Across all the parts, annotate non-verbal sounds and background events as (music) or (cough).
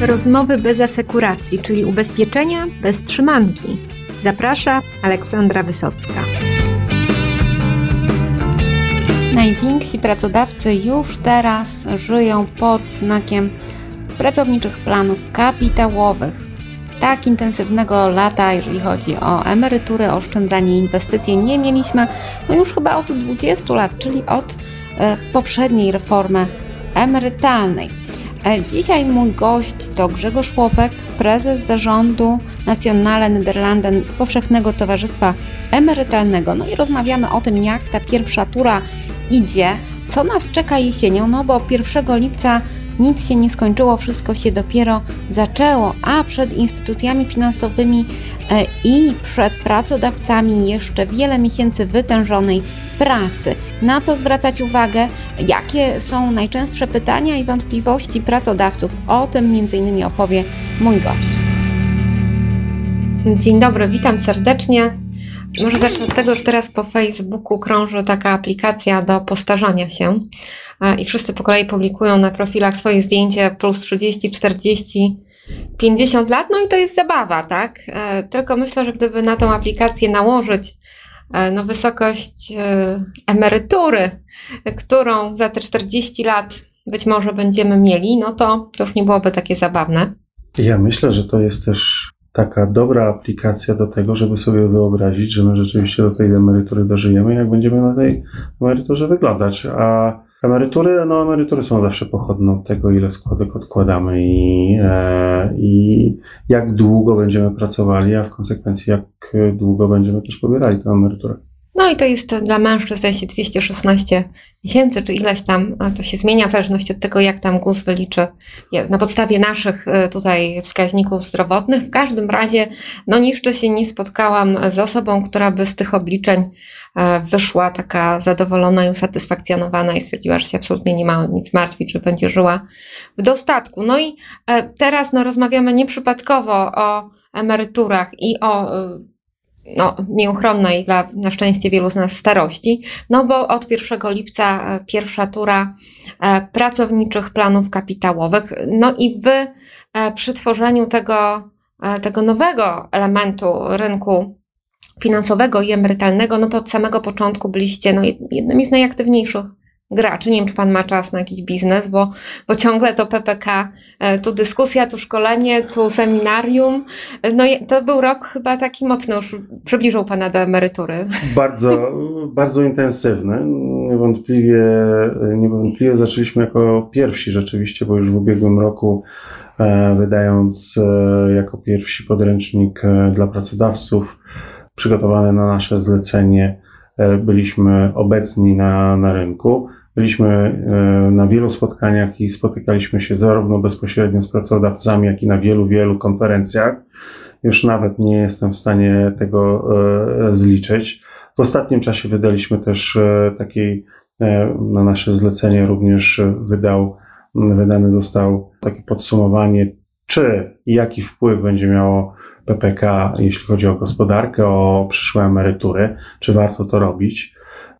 Rozmowy bez asekuracji, czyli ubezpieczenia bez trzymanki. Zaprasza Aleksandra Wysocka. Najwięksi pracodawcy już teraz żyją pod znakiem pracowniczych planów kapitałowych. Tak intensywnego lata, jeżeli chodzi o emerytury, oszczędzanie, inwestycje, nie mieliśmy no już chyba od 20 lat, czyli od e, poprzedniej reformy emerytalnej. E, dzisiaj mój gość to Grzegorz Łopek, prezes zarządu Nationale Nederlanden Powszechnego Towarzystwa Emerytalnego. No i rozmawiamy o tym, jak ta pierwsza tura idzie, co nas czeka jesienią, no bo 1 lipca nic się nie skończyło, wszystko się dopiero zaczęło, a przed instytucjami finansowymi e, i przed pracodawcami jeszcze wiele miesięcy wytężonej pracy. Na co zwracać uwagę? Jakie są najczęstsze pytania i wątpliwości pracodawców? O tym m.in. opowie mój gość. Dzień dobry, witam serdecznie. Może zacznę od tego, że teraz po Facebooku krąży taka aplikacja do postarzania się i wszyscy po kolei publikują na profilach swoje zdjęcie plus 30, 40, 50 lat, no i to jest zabawa, tak? E, tylko myślę, że gdyby na tą aplikację nałożyć e, no, wysokość e, emerytury, którą za te 40 lat być może będziemy mieli, no to, to już nie byłoby takie zabawne. Ja myślę, że to jest też taka dobra aplikacja do tego, żeby sobie wyobrazić, że my rzeczywiście do tej emerytury dożyjemy, jak będziemy na tej emeryturze wyglądać. A emerytury, no emerytury są zawsze pochodne od tego, ile składek odkładamy i, e, i jak długo będziemy pracowali, a w konsekwencji jak długo będziemy też pobierali tę emeryturę. No i to jest dla mężczyzn, zdaje się, 216 miesięcy, czy ileś tam, to się zmienia w zależności od tego, jak tam GUS wyliczy na podstawie naszych y, tutaj wskaźników zdrowotnych. W każdym razie, no jeszcze się nie spotkałam z osobą, która by z tych obliczeń e, wyszła taka zadowolona i usatysfakcjonowana i stwierdziła, że się absolutnie nie ma nic martwić, że będzie żyła w dostatku. No i e, teraz no, rozmawiamy nieprzypadkowo o emeryturach i o y, no, nieuchronnej dla na szczęście wielu z nas starości, no bo od 1 lipca e, pierwsza tura e, pracowniczych planów kapitałowych. No i wy e, przy tworzeniu tego, tego nowego elementu rynku finansowego i emerytalnego, no to od samego początku byliście no, jednymi z najaktywniejszych graczy. Nie wiem, czy Pan ma czas na jakiś biznes, bo, bo ciągle to PPK, e, tu dyskusja, tu szkolenie, tu seminarium. No to był rok chyba taki mocny, już przybliżył Pana do emerytury. Bardzo, bardzo intensywny. Niewątpliwie, niewątpliwie zaczęliśmy jako pierwsi rzeczywiście, bo już w ubiegłym roku e, wydając e, jako pierwsi podręcznik dla pracodawców przygotowany na nasze zlecenie byliśmy obecni na, na rynku. Byliśmy e, na wielu spotkaniach i spotykaliśmy się zarówno bezpośrednio z pracodawcami, jak i na wielu, wielu konferencjach. Już nawet nie jestem w stanie tego e, zliczyć. W ostatnim czasie wydaliśmy też e, takiej, na nasze zlecenie również wydał, wydane zostało takie podsumowanie, czy i jaki wpływ będzie miało PPK, jeśli chodzi o gospodarkę, o przyszłe emerytury, czy warto to robić.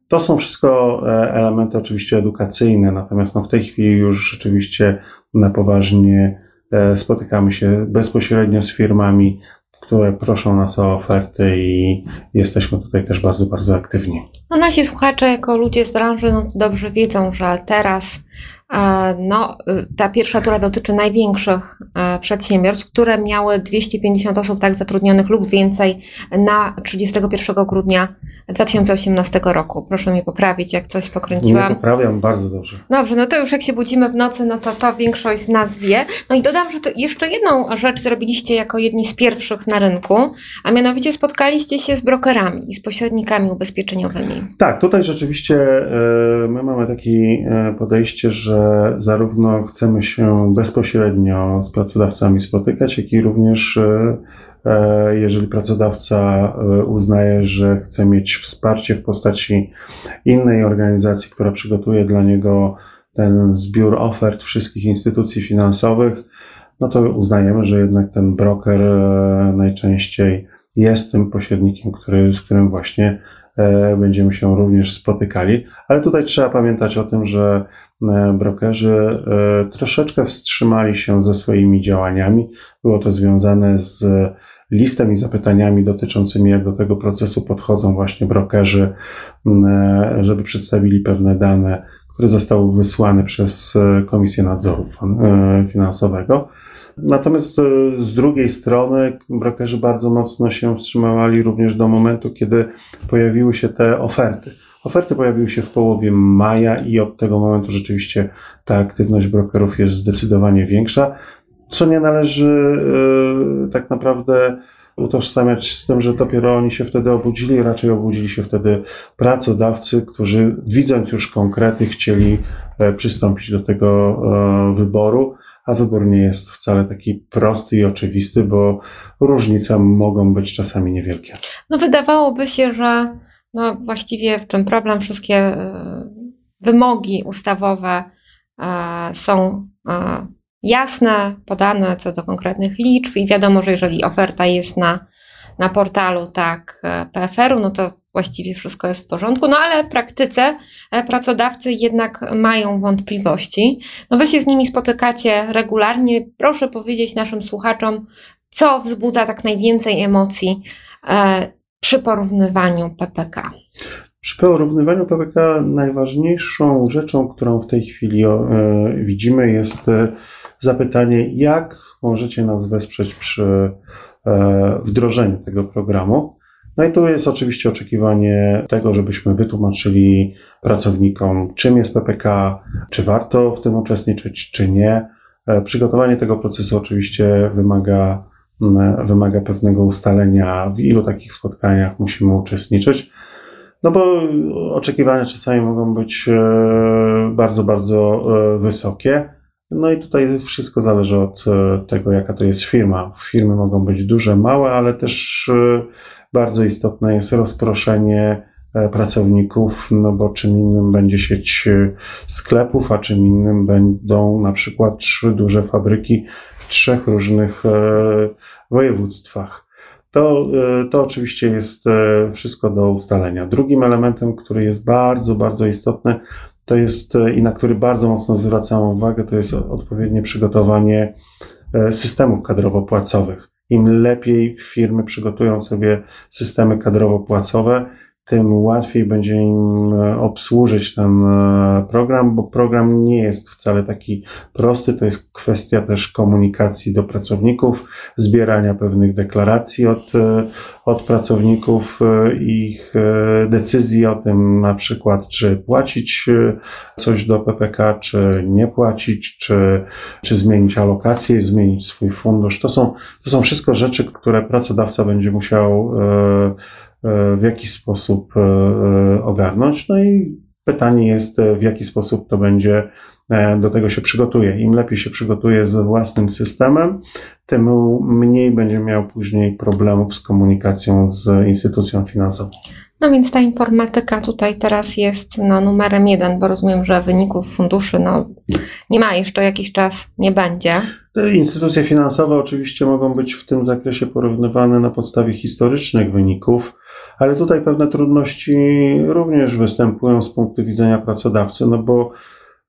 To są wszystko e, elementy oczywiście edukacyjne, natomiast no w tej chwili już rzeczywiście na poważnie e, spotykamy się bezpośrednio z firmami, które proszą nas o oferty i jesteśmy tutaj też bardzo, bardzo aktywni. No nasi słuchacze jako ludzie z branży no dobrze wiedzą, że teraz no, y, ta pierwsza tura dotyczy największych e, przedsiębiorstw, które miały 250 osób tak zatrudnionych lub więcej na 31 grudnia 2018 roku. Proszę mnie poprawić, jak coś pokręciłam. Nie poprawiam bardzo dobrze. Dobrze, no to już jak się budzimy w nocy, no to to większość z nas wie. No i dodam, że jeszcze jedną rzecz zrobiliście jako jedni z pierwszych na rynku, a mianowicie spotkaliście się z brokerami i z pośrednikami ubezpieczeniowymi. Tak, tutaj rzeczywiście e, my mamy takie podejście, że że zarówno chcemy się bezpośrednio z pracodawcami spotykać, jak i również e, e, jeżeli pracodawca e, uznaje, że chce mieć wsparcie w postaci innej organizacji, która przygotuje dla niego ten zbiór ofert wszystkich instytucji finansowych, no to uznajemy, że jednak ten broker najczęściej jest tym pośrednikiem, który, z którym właśnie będziemy się również spotykali. Ale tutaj trzeba pamiętać o tym, że e, brokerzy e, troszeczkę wstrzymali się ze swoimi działaniami. Było to związane z listem i zapytaniami dotyczącymi, jak do tego procesu podchodzą właśnie brokerzy, e, żeby przedstawili pewne dane, które zostały wysłane przez e, Komisję Nadzoru e, Finansowego. Natomiast z drugiej strony brokerzy bardzo mocno się wstrzymywali również do momentu, kiedy pojawiły się te oferty. Oferty pojawiły się w połowie maja i od tego momentu rzeczywiście ta aktywność brokerów jest zdecydowanie większa co nie należy yy, tak naprawdę utożsamiać z tym, że dopiero oni się wtedy obudzili, raczej obudzili się wtedy pracodawcy, którzy widząc już konkrety chcieli e, przystąpić do tego e, wyboru, a wybór nie jest wcale taki prosty i oczywisty, bo różnice mogą być czasami niewielkie. No wydawałoby się, że no właściwie w czym problem, wszystkie wymogi ustawowe są jasne, podane co do konkretnych liczb i wiadomo, że jeżeli oferta jest na, na portalu tak e, PFR-u, no to właściwie wszystko jest w porządku, no ale w praktyce e, pracodawcy jednak mają wątpliwości. No wy się z nimi spotykacie regularnie. Proszę powiedzieć naszym słuchaczom, co wzbudza tak najwięcej emocji e, przy porównywaniu PPK. Przy porównywaniu PPK najważniejszą rzeczą, którą w tej chwili widzimy, jest zapytanie, jak możecie nas wesprzeć przy wdrożeniu tego programu. No i tu jest oczywiście oczekiwanie tego, żebyśmy wytłumaczyli pracownikom, czym jest PPK, czy warto w tym uczestniczyć, czy nie. Przygotowanie tego procesu oczywiście wymaga, wymaga pewnego ustalenia, w ilu takich spotkaniach musimy uczestniczyć. No bo oczekiwania czasami mogą być e, bardzo, bardzo e, wysokie. No i tutaj wszystko zależy od e, tego, jaka to jest firma. Firmy mogą być duże, małe, ale też bardzo istotne jest rozproszenie pracowników, no bo czym innym będzie sieć sklepów, a czym innym będą na przykład trzy duże fabryki w trzech różnych województwach to, e, to oczywiście jest e, wszystko do ustalenia. Drugim elementem, który jest bardzo, bardzo istotny, to jest e, i na który bardzo mocno zwracam uwagę, to jest odpowiednie przygotowanie systemów kadrowo-płacowych. Im lepiej firmy przygotują sobie systemy kadrowo-płacowe, tym łatwiej będzie im e, obsłużyć ten e, program, bo program nie jest wcale taki prosty. To jest kwestia też komunikacji do pracowników, zbierania pewnych deklaracji od, e, od pracowników, ich decyzji o tym, na przykład, czy płacić coś do PPK, czy nie płacić, czy, czy zmienić alokację, zmienić swój fundusz. To są, to są wszystko rzeczy, które pracodawca będzie musiał w jaki sposób e, e, ogarnąć. No i pytanie jest, w jaki sposób to będzie e, do tego się przygotuje. Im lepiej się przygotuje z własnym systemem, tym mniej będzie miał później problemów z komunikacją z instytucją finansową. No więc ta informatyka tutaj teraz jest no, numerem jeden, bo rozumiem, że wyników funduszy no, nie ma jeszcze jakiś czas, nie będzie. Instytucje finansowe oczywiście mogą być w tym zakresie porównywane na podstawie historycznych wyników ale tutaj pewne trudności również występują z punktu widzenia pracodawcy, no bo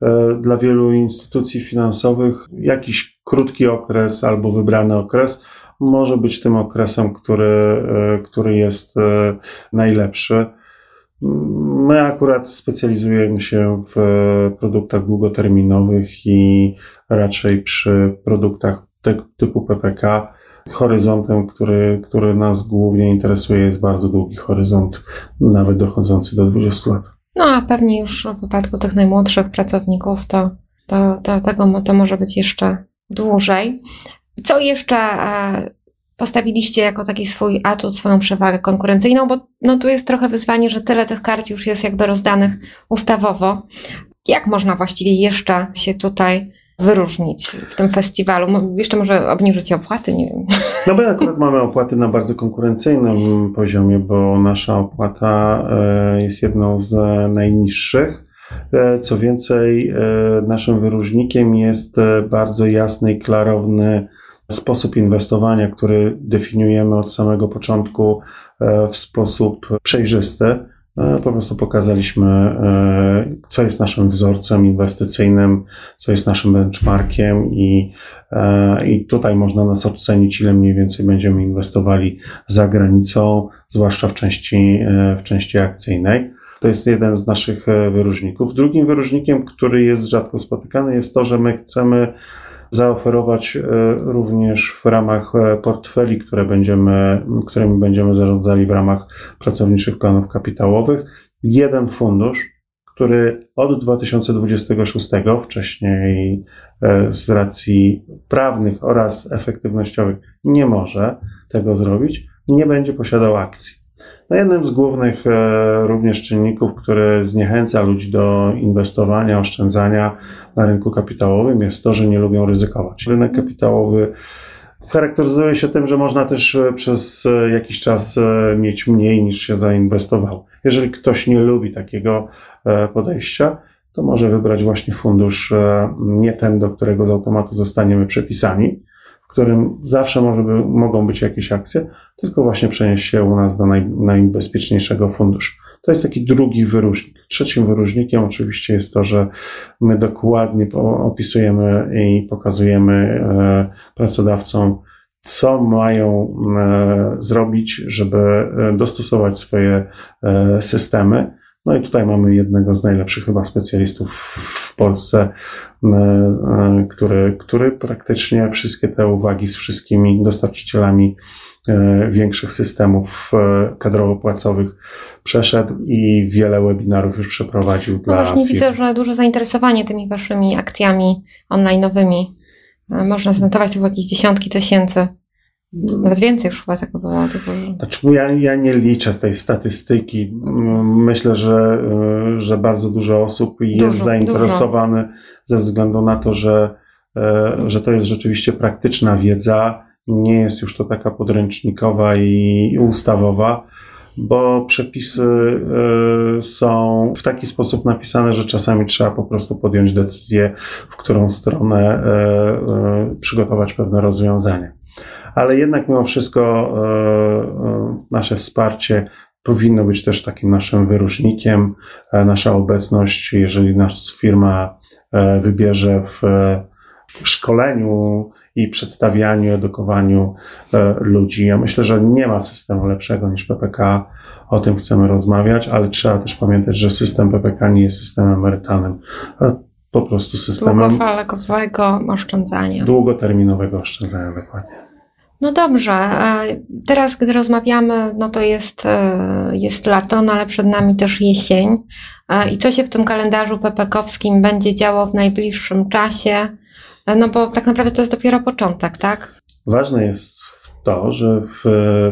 e, dla wielu instytucji finansowych jakiś krótki okres albo wybrany okres może być tym okresem, który, e, który jest e, najlepszy. My akurat specjalizujemy się w produktach długoterminowych i raczej przy produktach typu PPK Horyzontem, który, który nas głównie interesuje, jest bardzo długi horyzont, nawet dochodzący do 20 lat. No a pewnie już w wypadku tych najmłodszych pracowników to, to, to, tego, to może być jeszcze dłużej. Co jeszcze e, postawiliście jako taki swój atut, swoją przewagę konkurencyjną, bo no, tu jest trochę wyzwanie, że tyle tych kart już jest jakby rozdanych ustawowo. Jak można właściwie jeszcze się tutaj wyróżnić w tym festiwalu? Jeszcze może obniżyć opłaty, nie wiem. (laughs) No bo akurat mamy opłaty na bardzo konkurencyjnym poziomie, bo nasza opłata e, jest jedną z najniższych. E, co więcej, e, naszym wyróżnikiem jest bardzo jasny i klarowny sposób inwestowania, który definiujemy od samego początku w sposób przejrzysty. E, Po prostu pokazaliśmy, e, co jest naszym wzorcem inwestycyjnym, co jest naszym benchmarkiem i, e, i tutaj można nas ocenić, ile mniej więcej będziemy inwestowali za granicą, zwłaszcza w części, w części akcyjnej. To jest jeden z naszych wyróżników. Drugim wyróżnikiem, który jest rzadko spotykany, jest to, że my chcemy zaoferować e, również w ramach e, portfeli, które będziemy, którymi będziemy zarządzali w ramach pracowniczych planów kapitałowych, jeden fundusz, który od 2026, wcześniej e, z racji prawnych oraz efektywnościowych nie może tego zrobić, nie będzie posiadał akcji. No jednym z głównych e, również czynników, który zniechęca ludzi do inwestowania, oszczędzania na rynku kapitałowym jest to, że nie lubią ryzykować. Rynek kapitałowy charakteryzuje się tym, że można też e, przez e, jakiś czas mieć mniej niż się zainwestował. Jeżeli ktoś nie lubi takiego podejścia, to może wybrać właśnie fundusz nie ten, do którego z automatu zostaniemy przepisani, w którym zawsze może by, mogą być jakieś akcje, tylko właśnie przenieść się u nas do naj, najbezpieczniejszego funduszu. To jest taki drugi wyróżnik. Trzecim wyróżnikiem oczywiście jest to, że my dokładnie opisujemy i pokazujemy e, pracodawcom, co mają e, zrobić, żeby e, dostosować swoje systemy. No i tutaj mamy jednego z najlepszych chyba specjalistów w Polsce, e, e, który, który praktycznie wszystkie te uwagi z wszystkimi dostarczycielami e, większych systemów kadrowo-płacowych przeszedł i wiele webinarów już przeprowadził No dla właśnie firm. widzę, że duże zainteresowanie tymi waszymi akcjami online'owymi. Można zanotować, to było jakieś dziesiątki tysięcy. Nawet więcej już chyba tego było. Tego... Znaczy, ja, ja nie liczę tej statystyki. Mm, Myślę, że, y, że bardzo dużo osób jest Dużo, zainteresowane ze względu na to, że, e, że to jest rzeczywiście praktyczna wiedza. Nie jest już to taka podręcznikowa i ustawowa, bo przepisy e, są w taki sposób napisane, że czasami trzeba po prostu podjąć decyzję, w którą stronę e, e, przygotować pewne rozwiązanie ale jednak mimo wszystko e, e, nasze wsparcie powinno być też takim naszym wyróżnikiem, e, nasza obecność, jeżeli nasza firma wybierze w szkoleniu i przedstawianiu, edukowaniu ludzi. Ja myślę, że nie ma systemu lepszego niż PPK. O tym chcemy rozmawiać, ale trzeba też pamiętać, że system PPK nie jest systemem emerytalnym, po prostu systemem Długofalowego oszczędzania. długoterminowego oszczędzania dokładnie. No dobrze, e, teraz gdy rozmawiamy, no to jest, e, jest lato, no ale przed nami też jesień. E, I co się w tym kalendarzu pepekowskim będzie działo w najbliższym czasie? No bo tak naprawdę to jest dopiero początek, tak? Ważne jest to, że w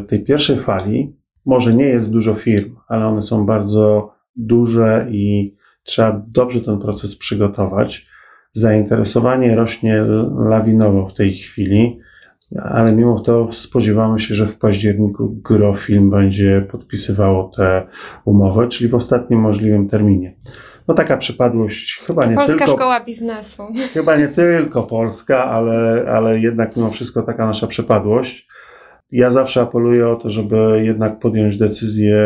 tej pierwszej fali może nie jest dużo firm, ale one są bardzo duże i trzeba dobrze ten proces przygotować. Zainteresowanie rośnie lawinowo w tej chwili, ale mimo to spodziewamy się, że w październiku gro firm będzie podpisywało te umowy, czyli w ostatnim możliwym terminie. No taka przypadłość chyba nie Polska tylko Szkoła Biznesu. Chyba nie tylko Polska, ale, ale jednak mimo wszystko taka nasza przepadłość. Ja zawsze apeluję o to, żeby jednak podjąć decyzję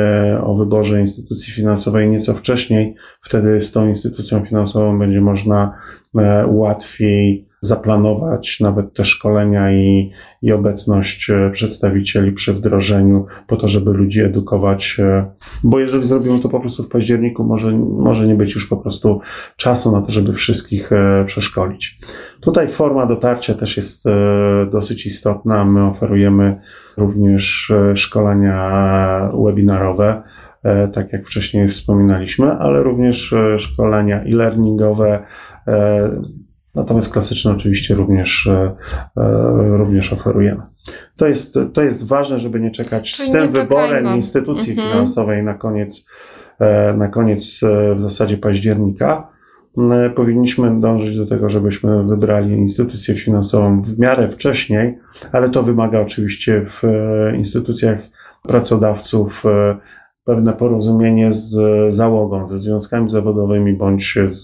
o wyborze instytucji finansowej nieco wcześniej. Wtedy z tą instytucją finansową będzie można e, łatwiej zaplanować nawet te szkolenia i, i obecność e, przedstawicieli przy wdrożeniu, po to, żeby ludzi edukować. e, Bo jeżeli zrobimy to po prostu w październiku, może, może nie być już po prostu czasu na to, żeby wszystkich e, przeszkolić. Tutaj forma dotarcia też jest dosyć istotna. My oferujemy również szkolenia webinarowe, tak jak wcześniej wspominaliśmy, ale również szkolenia e-learningowe. Natomiast klasyczne oczywiście również, e, e, również oferujemy. To jest, to jest ważne, żeby nie czekać Czyli z tym wyborem czekajmy. instytucji Mhm. finansowej na koniec, e, na koniec w zasadzie października. Powinniśmy dążyć do tego, żebyśmy wybrali instytucję finansową w miarę wcześniej, ale to wymaga oczywiście w instytucjach pracodawców pewne porozumienie z załogą, ze związkami zawodowymi bądź z,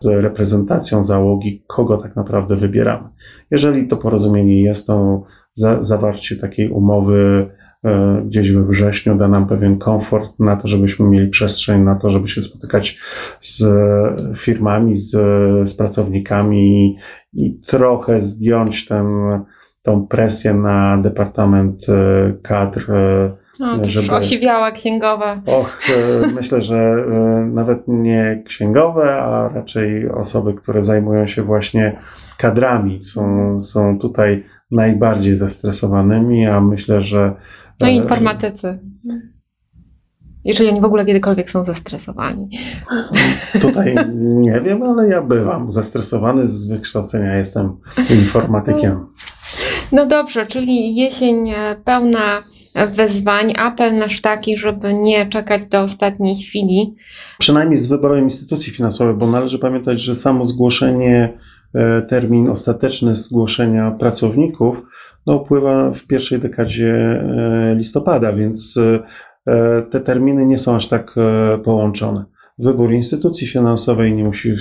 z reprezentacją załogi, kogo tak naprawdę wybieramy. Jeżeli to porozumienie jest, to za, zawarcie takiej umowy e, gdzieś we wrześniu da nam pewien komfort na to, żebyśmy mieli przestrzeń na to, żeby się spotykać z firmami, z, z pracownikami i, i trochę zdjąć ten, tą presję na Departament e, Kadr. e, No, to żeby- osiwiałe księgowe. Och, e, (laughs) myślę, że nawet nie księgowe, a raczej osoby, które zajmują się właśnie kadrami, są, są tutaj najbardziej zestresowanymi, a myślę, że. No i informatycy. Jeżeli oni w ogóle kiedykolwiek są zestresowani. (laughs) Tutaj nie wiem, ale ja bywam zestresowany z wykształcenia, jestem (laughs) informatykiem. No dobrze, czyli jesień e, pełna wyzwań. Apel nasz taki, żeby nie czekać do ostatniej chwili. Przynajmniej z wyborem instytucji finansowej, bo należy pamiętać, że samo zgłoszenie, e, termin ostateczny zgłoszenia pracowników no, upływa w pierwszej dekadzie e, listopada, więc te terminy nie są aż tak połączone. Wybór instytucji finansowej nie musi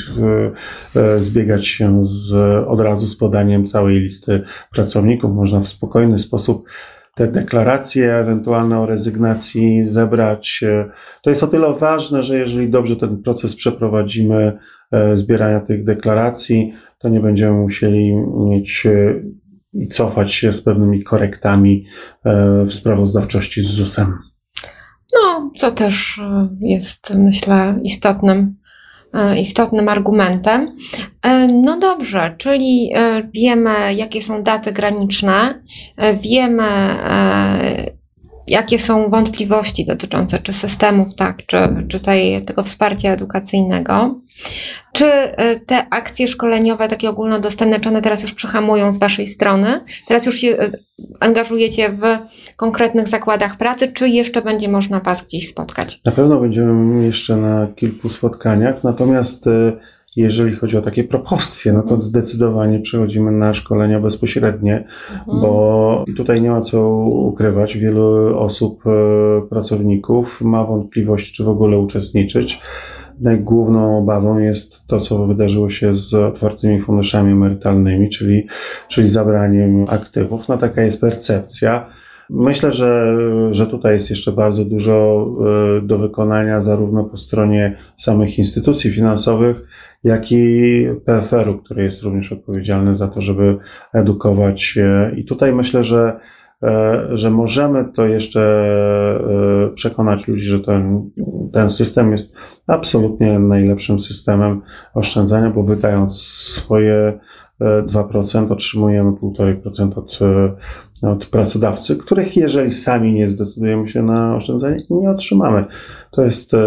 e, zbiegać się z, od razu z podaniem całej listy pracowników. Można w spokojny sposób te deklaracje ewentualne o rezygnacji zebrać. E, To jest o tyle ważne, że jeżeli dobrze ten proces przeprowadzimy e, zbierania tych deklaracji, to nie będziemy musieli mieć i cofać się z pewnymi korektami w sprawozdawczości z ZUS-em. No, co też e, jest, myślę, istotnym, e, istotnym argumentem. E, No dobrze, czyli wiemy, jakie są daty graniczne, wiemy, jakie są wątpliwości dotyczące czy systemów, tak, czy, czy tej, tego wsparcia edukacyjnego. Czy e, te akcje szkoleniowe, takie ogólnodostępne, czy one teraz już przyhamują z Waszej strony? Teraz już się e, angażujecie w konkretnych zakładach pracy, czy jeszcze będzie można Was gdzieś spotkać? Na pewno będziemy jeszcze na kilku spotkaniach, natomiast e, jeżeli chodzi o takie proporcje, no to zdecydowanie przechodzimy na szkolenia bezpośrednie, bo i tutaj nie ma co ukrywać. Wielu osób, pracowników ma wątpliwość, czy w ogóle uczestniczyć. Najgłówną obawą jest to, co wydarzyło się z otwartymi funduszami emerytalnymi, czyli, czyli zabraniem aktywów. No taka jest percepcja. Myślę, że, że tutaj jest jeszcze bardzo dużo e, do wykonania, zarówno po stronie samych instytucji finansowych, jak i PFR-u, który jest również odpowiedzialny za to, żeby edukować. e, I tutaj myślę, że, e, że możemy to jeszcze przekonać ludzi, że ten, ten system jest absolutnie najlepszym systemem oszczędzania, bo wydając swoje e, 2% otrzymujemy 1,5% od, e, od pracodawcy, których jeżeli sami nie zdecydujemy się na oszczędzanie, nie otrzymamy. To jest, e,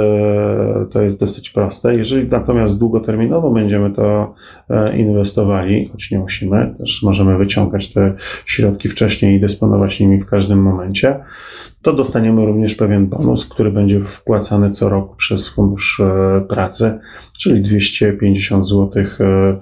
to jest dosyć proste. Jeżeli natomiast długoterminowo będziemy to e, inwestowali, choć nie musimy, też możemy wyciągać te środki wcześniej i dysponować nimi w każdym momencie, to dostaniemy również pewien bonus, który będzie wpłacany co roku przez Fundusz e, Pracy, czyli 250 zł m,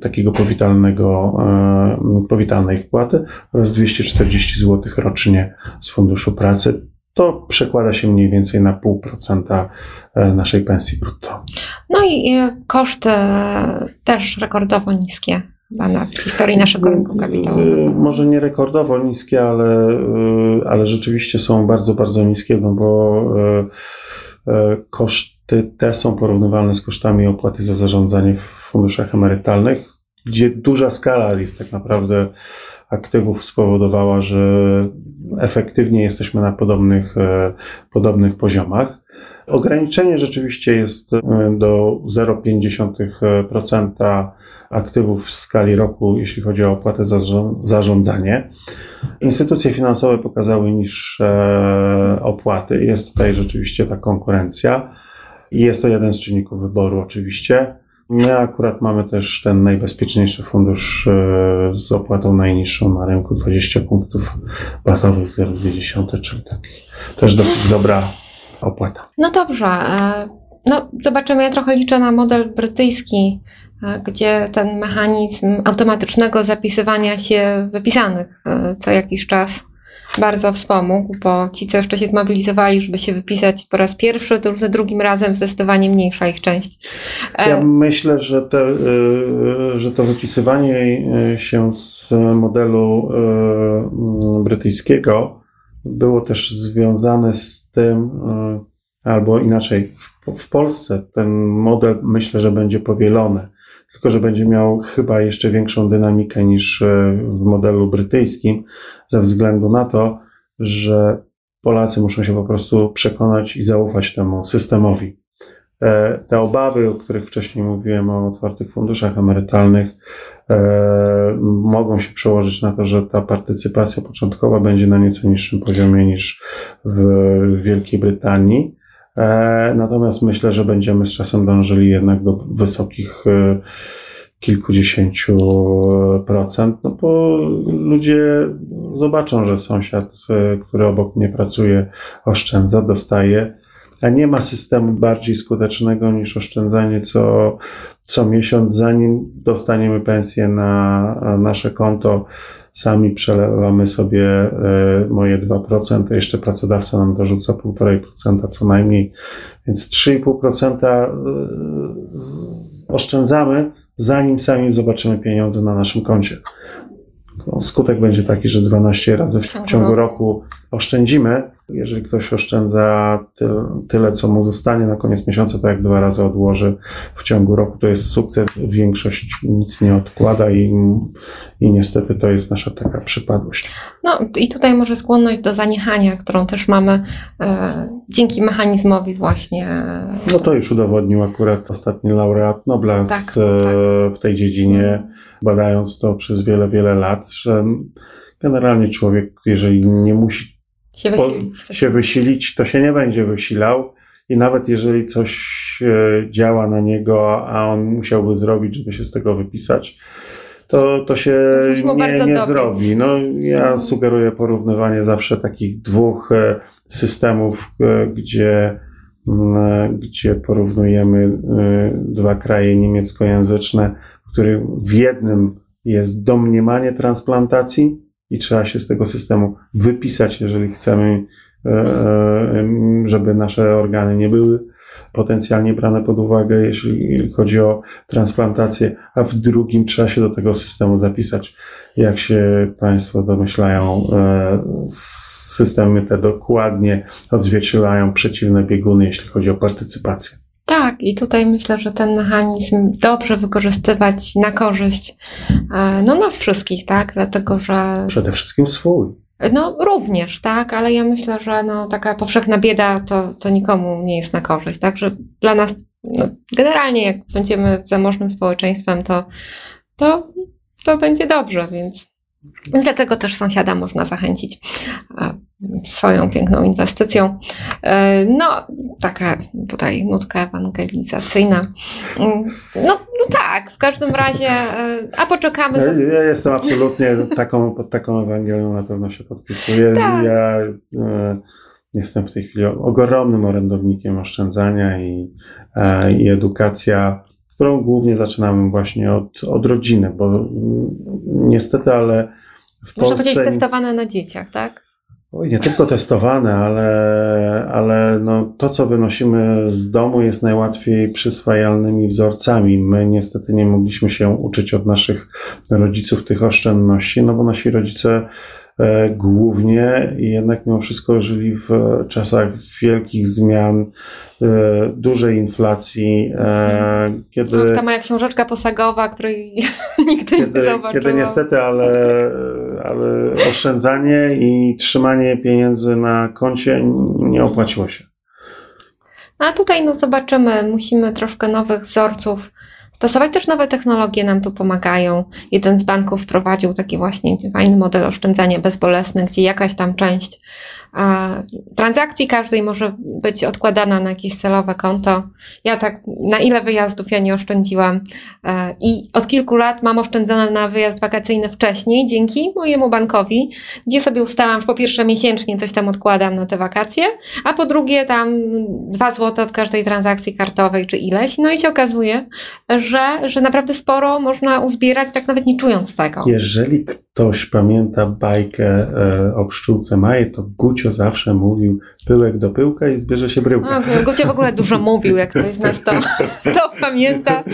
takiego powitalnego, e, powitalnej wpłaty oraz 240 zł rocznie z Funduszu Pracy. To przekłada się mniej więcej na 0,5% e, naszej pensji brutto. No i e, koszty e, też rekordowo niskie chyba na, w historii naszego rynku Y, kapitałowego. Może nie rekordowo niskie, ale, y, ale rzeczywiście są bardzo, bardzo niskie, no bo y, y, koszty te są porównywalne z kosztami opłaty za zarządzanie w funduszach emerytalnych, gdzie duża skala jest tak naprawdę aktywów spowodowała, że efektywnie jesteśmy na podobnych, podobnych poziomach. Ograniczenie rzeczywiście jest e, do 0,5% aktywów w skali roku, jeśli chodzi o opłatę za zarząd- zarządzanie. Instytucje finansowe pokazały niższe opłaty. Jest tutaj rzeczywiście ta konkurencja. Jest to jeden z czynników wyboru, oczywiście. My akurat mamy też ten najbezpieczniejszy fundusz e, z opłatą najniższą na rynku 20 punktów bazowych 0,2, czyli tak też dosyć dobra opłata. No dobrze, e, no zobaczymy. Ja trochę liczę na model brytyjski, e, gdzie ten mechanizm automatycznego zapisywania się wypisanych e, co jakiś czas bardzo wspomógł, bo ci, co jeszcze się zmobilizowali, żeby się wypisać po raz pierwszy, to już za drugim razem zdecydowanie mniejsza ich część. Ja myślę, że, te, że to wypisywanie się z modelu brytyjskiego było też związane z tym, e, albo inaczej, w, w Polsce ten model myślę, że będzie powielony, tylko że będzie miał chyba jeszcze większą dynamikę niż e, w modelu brytyjskim, ze względu na to, że Polacy muszą się po prostu przekonać i zaufać temu systemowi. E, Te obawy, o których wcześniej mówiłem, o otwartych funduszach emerytalnych, e, mogą się przełożyć na to, że ta partycypacja początkowa będzie na nieco niższym poziomie niż w Wielkiej Brytanii. E, Natomiast myślę, że będziemy z czasem dążyli jednak do wysokich kilkudziesięciu procent, no bo ludzie zobaczą, że sąsiad, który obok mnie pracuje, oszczędza, dostaje, a nie ma systemu bardziej skutecznego niż oszczędzanie co, co miesiąc, zanim dostaniemy pensję na nasze konto. Sami przelewamy sobie e, moje 2%, a jeszcze pracodawca nam dorzuca 1,5% co najmniej, więc 3,5% e, oszczędzamy, zanim sami zobaczymy pieniądze na naszym koncie. Skutek będzie taki, że 12 razy w ciągu roku oszczędzimy. Jeżeli ktoś oszczędza tyle, tyle, co mu zostanie na koniec miesiąca, to jak dwa razy odłoży w ciągu roku, to jest sukces. Większość nic nie odkłada i, i niestety to jest nasza taka przypadłość. No i tutaj może skłonność do zaniechania, którą też mamy e, dzięki mechanizmowi właśnie. No to już udowodnił akurat ostatni laureat Nobla Tak, z, e, w tej dziedzinie, badając to przez wiele, wiele lat, że generalnie człowiek, jeżeli nie musi się wysilić. się wysilić, to się nie będzie wysilał. I nawet jeżeli coś e, działa na niego, a on musiałby zrobić, żeby się z tego wypisać, to, to się To nie, nie zrobi. No, ja sugeruję porównywanie zawsze takich dwóch e, systemów, e, gdzie, gdzie porównujemy dwa kraje niemieckojęzyczne, w których w jednym jest domniemanie transplantacji i trzeba się z tego systemu wypisać, jeżeli chcemy, e, e, żeby nasze organy nie były potencjalnie brane pod uwagę, jeśli chodzi o transplantację, a w drugim trzeba się do tego systemu zapisać. Jak się Państwo domyślają, e, systemy te dokładnie odzwierciedlają przeciwne bieguny, jeśli chodzi o partycypację. Tak, i tutaj myślę, że ten mechanizm dobrze wykorzystywać na korzyść e, no, nas wszystkich, tak? Dlatego, że Przede wszystkim swój. no również, tak, ale ja myślę, że no, taka powszechna bieda to, to nikomu nie jest na korzyść, tak? Że dla nas no, generalnie, jak będziemy zamożnym społeczeństwem, to, to, to będzie dobrze, więc. Więc dlatego też sąsiada można zachęcić e, swoją piękną inwestycją. E, No, taka tutaj nutka ewangelizacyjna. Mm, No, no tak, w każdym razie, e, a poczekamy. Ja, za- ja jestem absolutnie taką, pod taką Ewangelią na pewno się podpisuję. Tak. Ja e, jestem w tej chwili ogromnym orędownikiem oszczędzania i, i edukacja, którą głównie zaczynamy właśnie od, od rodziny, bo mm, niestety, ale w Można Polsce... powiedzieć testowane na dzieciach, tak? Oj, nie tylko testowane, ale, ale no, to, co wynosimy z domu, jest najłatwiej przyswajalnymi wzorcami. My niestety nie mogliśmy się uczyć od naszych rodziców tych oszczędności, no bo nasi rodzice e, głównie jednak mimo wszystko żyli w czasach wielkich zmian, e, dużej inflacji, e, kiedy No, ta moja książeczka posagowa, której (laughs) nigdy nie zobaczyłam. kiedy niestety, ale, ale oszczędzanie i trzymanie pieniędzy na koncie nie opłaciło się. A tutaj no zobaczymy, musimy troszkę nowych wzorców stosować. Też nowe technologie nam tu pomagają. Jeden z banków wprowadził taki właśnie fajny model oszczędzania bezbolesny, gdzie jakaś tam część transakcji każdej może być odkładana na jakieś celowe konto. Ja tak, na ile wyjazdów ja nie oszczędziłam e, i od kilku lat mam oszczędzone na wyjazd wakacyjny wcześniej dzięki mojemu bankowi, gdzie sobie ustalam, że po pierwsze miesięcznie coś tam odkładam na te wakacje, a po drugie tam dwa złote od każdej transakcji kartowej czy ileś. No i się okazuje, że, że naprawdę sporo można uzbierać, tak nawet nie czując tego. Jeżeli ktoś pamięta bajkę e, o pszczółce Maje, to Gucio zawsze mówił pyłek do pyłka i zbierze się bryłka. No, Gucie w ogóle dużo mówił, jak ktoś z nas to, (laughs) to pamięta.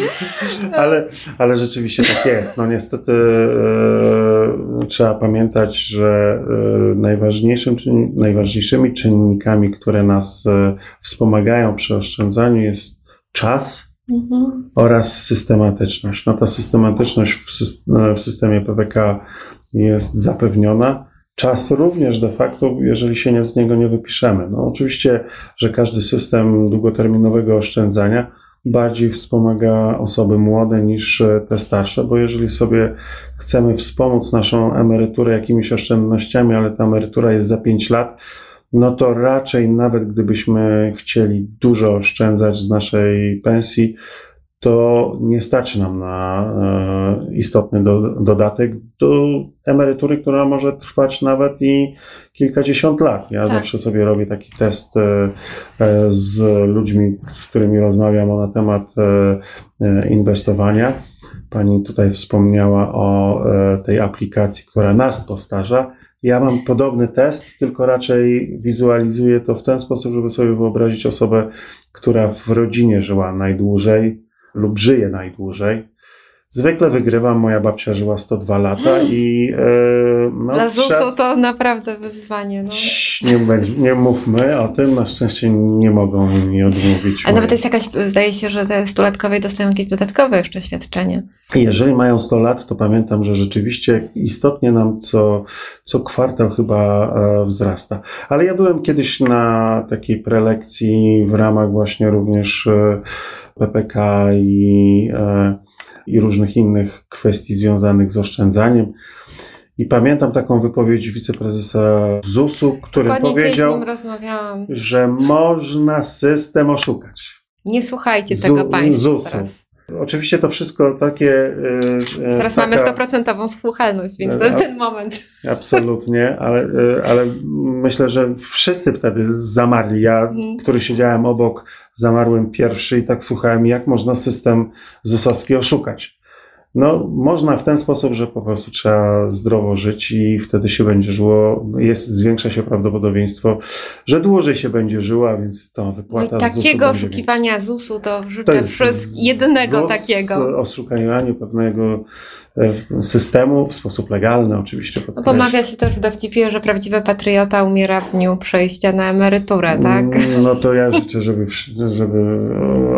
Ale, ale rzeczywiście tak jest. No niestety e, trzeba pamiętać, że e, najważniejszym, czyn, najważniejszymi czynnikami, które nas e, wspomagają przy oszczędzaniu jest czas Mhm. oraz systematyczność. No ta systematyczność w, w systemie PWK jest zapewniona. Czas również de facto, jeżeli się nie, z niego nie wypiszemy. No oczywiście, że każdy system długoterminowego oszczędzania bardziej wspomaga osoby młode niż e, te starsze, bo jeżeli sobie chcemy wspomóc naszą emeryturę jakimiś oszczędnościami, ale ta emerytura jest za 5 lat, no to raczej nawet gdybyśmy chcieli dużo oszczędzać z naszej pensji, to nie starczy nam na e, istotny do, dodatek do emerytury, która może trwać nawet i kilkadziesiąt lat. Ja Tak. zawsze sobie robię taki test e, e, z ludźmi, z którymi rozmawiam na temat e, inwestowania. Pani tutaj wspomniała o tej aplikacji, która nas postarza. Ja mam podobny test, tylko raczej wizualizuję to w ten sposób, żeby sobie wyobrazić osobę, która w rodzinie żyła najdłużej lub żyje najdłużej. Zwykle wygrywam, moja babcia żyła 102 lata i e, no, Dla ZUS-u to naprawdę wyzwanie. No. Cii, nie, nie mówmy o tym, na szczęście nie mogą mi odmówić. Ale nawet jest jakaś, zdaje się, że te stulatkowe dostają jakieś dodatkowe jeszcze świadczenie. Jeżeli mają 100 lat, to pamiętam, że rzeczywiście istotnie nam co, co kwartał chyba e, wzrasta. Ale ja byłem kiedyś na takiej prelekcji w ramach właśnie również e, PPK i, e, i różnych innych kwestii związanych z oszczędzaniem. I pamiętam taką wypowiedź wiceprezesa ZUS-u, który Dokładnie powiedział, że można system oszukać. Nie słuchajcie Zu- tego państwa. ZUS-u. Oczywiście to wszystko takie. e, e, Teraz taka- mamy 100% słuchalność, więc to jest ten moment. (laughs) Absolutnie, ale, e, ale myślę, że wszyscy wtedy zamarli. Ja, Mhm. który siedziałem obok, zamarłem pierwszy i tak słuchałem, jak można system ZUS-owski oszukać. No, można w ten sposób, że po prostu trzeba zdrowo żyć i wtedy się będzie żyło, jest, zwiększa się prawdopodobieństwo, że dłużej się będzie żyło, a więc to No wypłata z ZUS-u takiego będzie oszukiwania ZUS-u to to życzę jest przez jedynego ZUS takiego. o oszukaniu pewnego e, systemu w sposób legalny oczywiście. No, pomawia się też w dowcipie, że prawdziwy patriota umiera w dniu przejścia na emeryturę, tak? Mm, No to ja życzę, żeby, żeby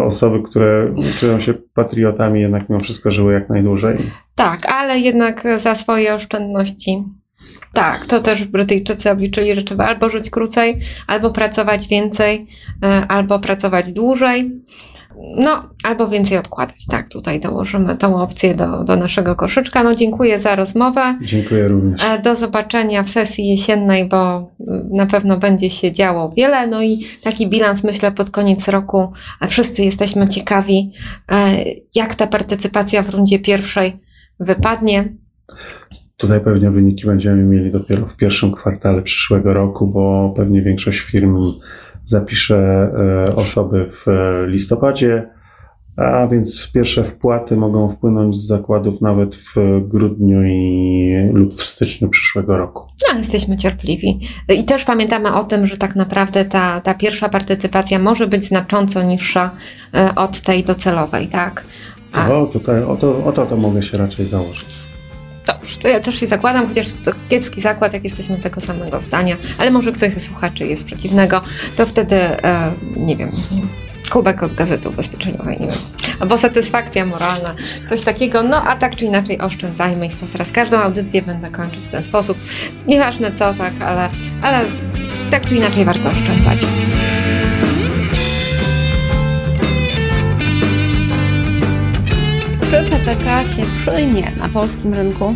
osoby, które czują się patriotami jednak mimo wszystko żyły jak najdłużej. Tak, ale jednak za swoje oszczędności. Tak, to też Brytyjczycy obliczyli, że trzeba albo żyć krócej, albo pracować więcej, e, albo pracować dłużej. No, albo więcej odkładać. Tak, tutaj dołożymy tą opcję do, do naszego koszyczka. No, dziękuję za rozmowę. Dziękuję również. E, Do zobaczenia w sesji jesiennej, bo mm, na pewno będzie się działo wiele. No i taki bilans, myślę, pod koniec roku. E, Wszyscy jesteśmy ciekawi, e, jak ta partycypacja w rundzie pierwszej wypadnie. Tutaj pewnie wyniki będziemy mieli dopiero w pierwszym kwartale przyszłego roku, bo pewnie większość firm zapisze e, osoby w e, listopadzie, a więc pierwsze wpłaty mogą wpłynąć z zakładów nawet w grudniu i, lub w styczniu przyszłego roku. No, jesteśmy cierpliwi. I też pamiętamy o tym, że tak naprawdę ta, ta pierwsza partycypacja może być znacząco niższa e, od tej docelowej, tak? A, O, tutaj, o, to, o to, to mogę się raczej założyć. Dobrze, to ja też się zakładam, chociaż to kiepski zakład, jak jesteśmy tego samego zdania, ale może ktoś ze słuchaczy jest przeciwnego, to wtedy, e, nie wiem, kubek od gazety ubezpieczeniowej, nie wiem, albo satysfakcja moralna, coś takiego, no a tak czy inaczej oszczędzajmy ich, bo teraz każdą audycję będę kończyć w ten sposób, nieważne co, tak, ale, ale tak czy inaczej warto oszczędzać. PPK się przyjmie na polskim rynku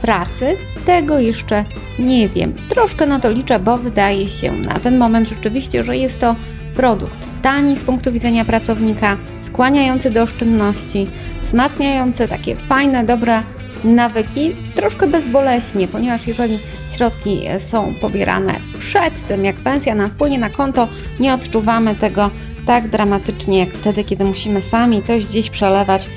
pracy? Tego jeszcze nie wiem. Troszkę na to liczę, bo wydaje się na ten moment rzeczywiście, że jest to produkt tani z punktu widzenia pracownika, skłaniający do oszczędności, wzmacniający takie fajne, dobre nawyki, troszkę bezboleśnie, ponieważ jeżeli środki są pobierane przed tym, jak pensja nam wpłynie na konto, nie odczuwamy tego tak dramatycznie, jak wtedy, kiedy musimy sami coś gdzieś przelewać,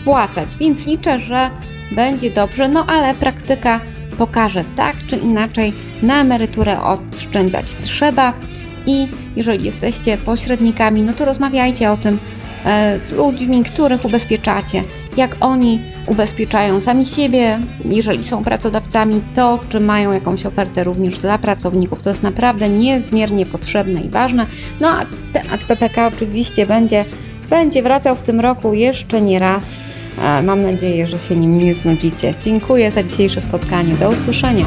wpłacać. Więc liczę, że będzie dobrze, no ale praktyka pokaże tak czy inaczej, na emeryturę oszczędzać trzeba i jeżeli jesteście pośrednikami, no to rozmawiajcie o tym e, z ludźmi, których ubezpieczacie. jak oni ubezpieczają sami siebie, jeżeli są pracodawcami, to czy mają jakąś ofertę również dla pracowników. To jest naprawdę niezmiernie potrzebne i ważne. No a temat PPK oczywiście będzie, będzie wracał w tym roku jeszcze nie raz. E, Mam nadzieję, że się nim nie znudzicie. Dziękuję za dzisiejsze spotkanie. Do usłyszenia.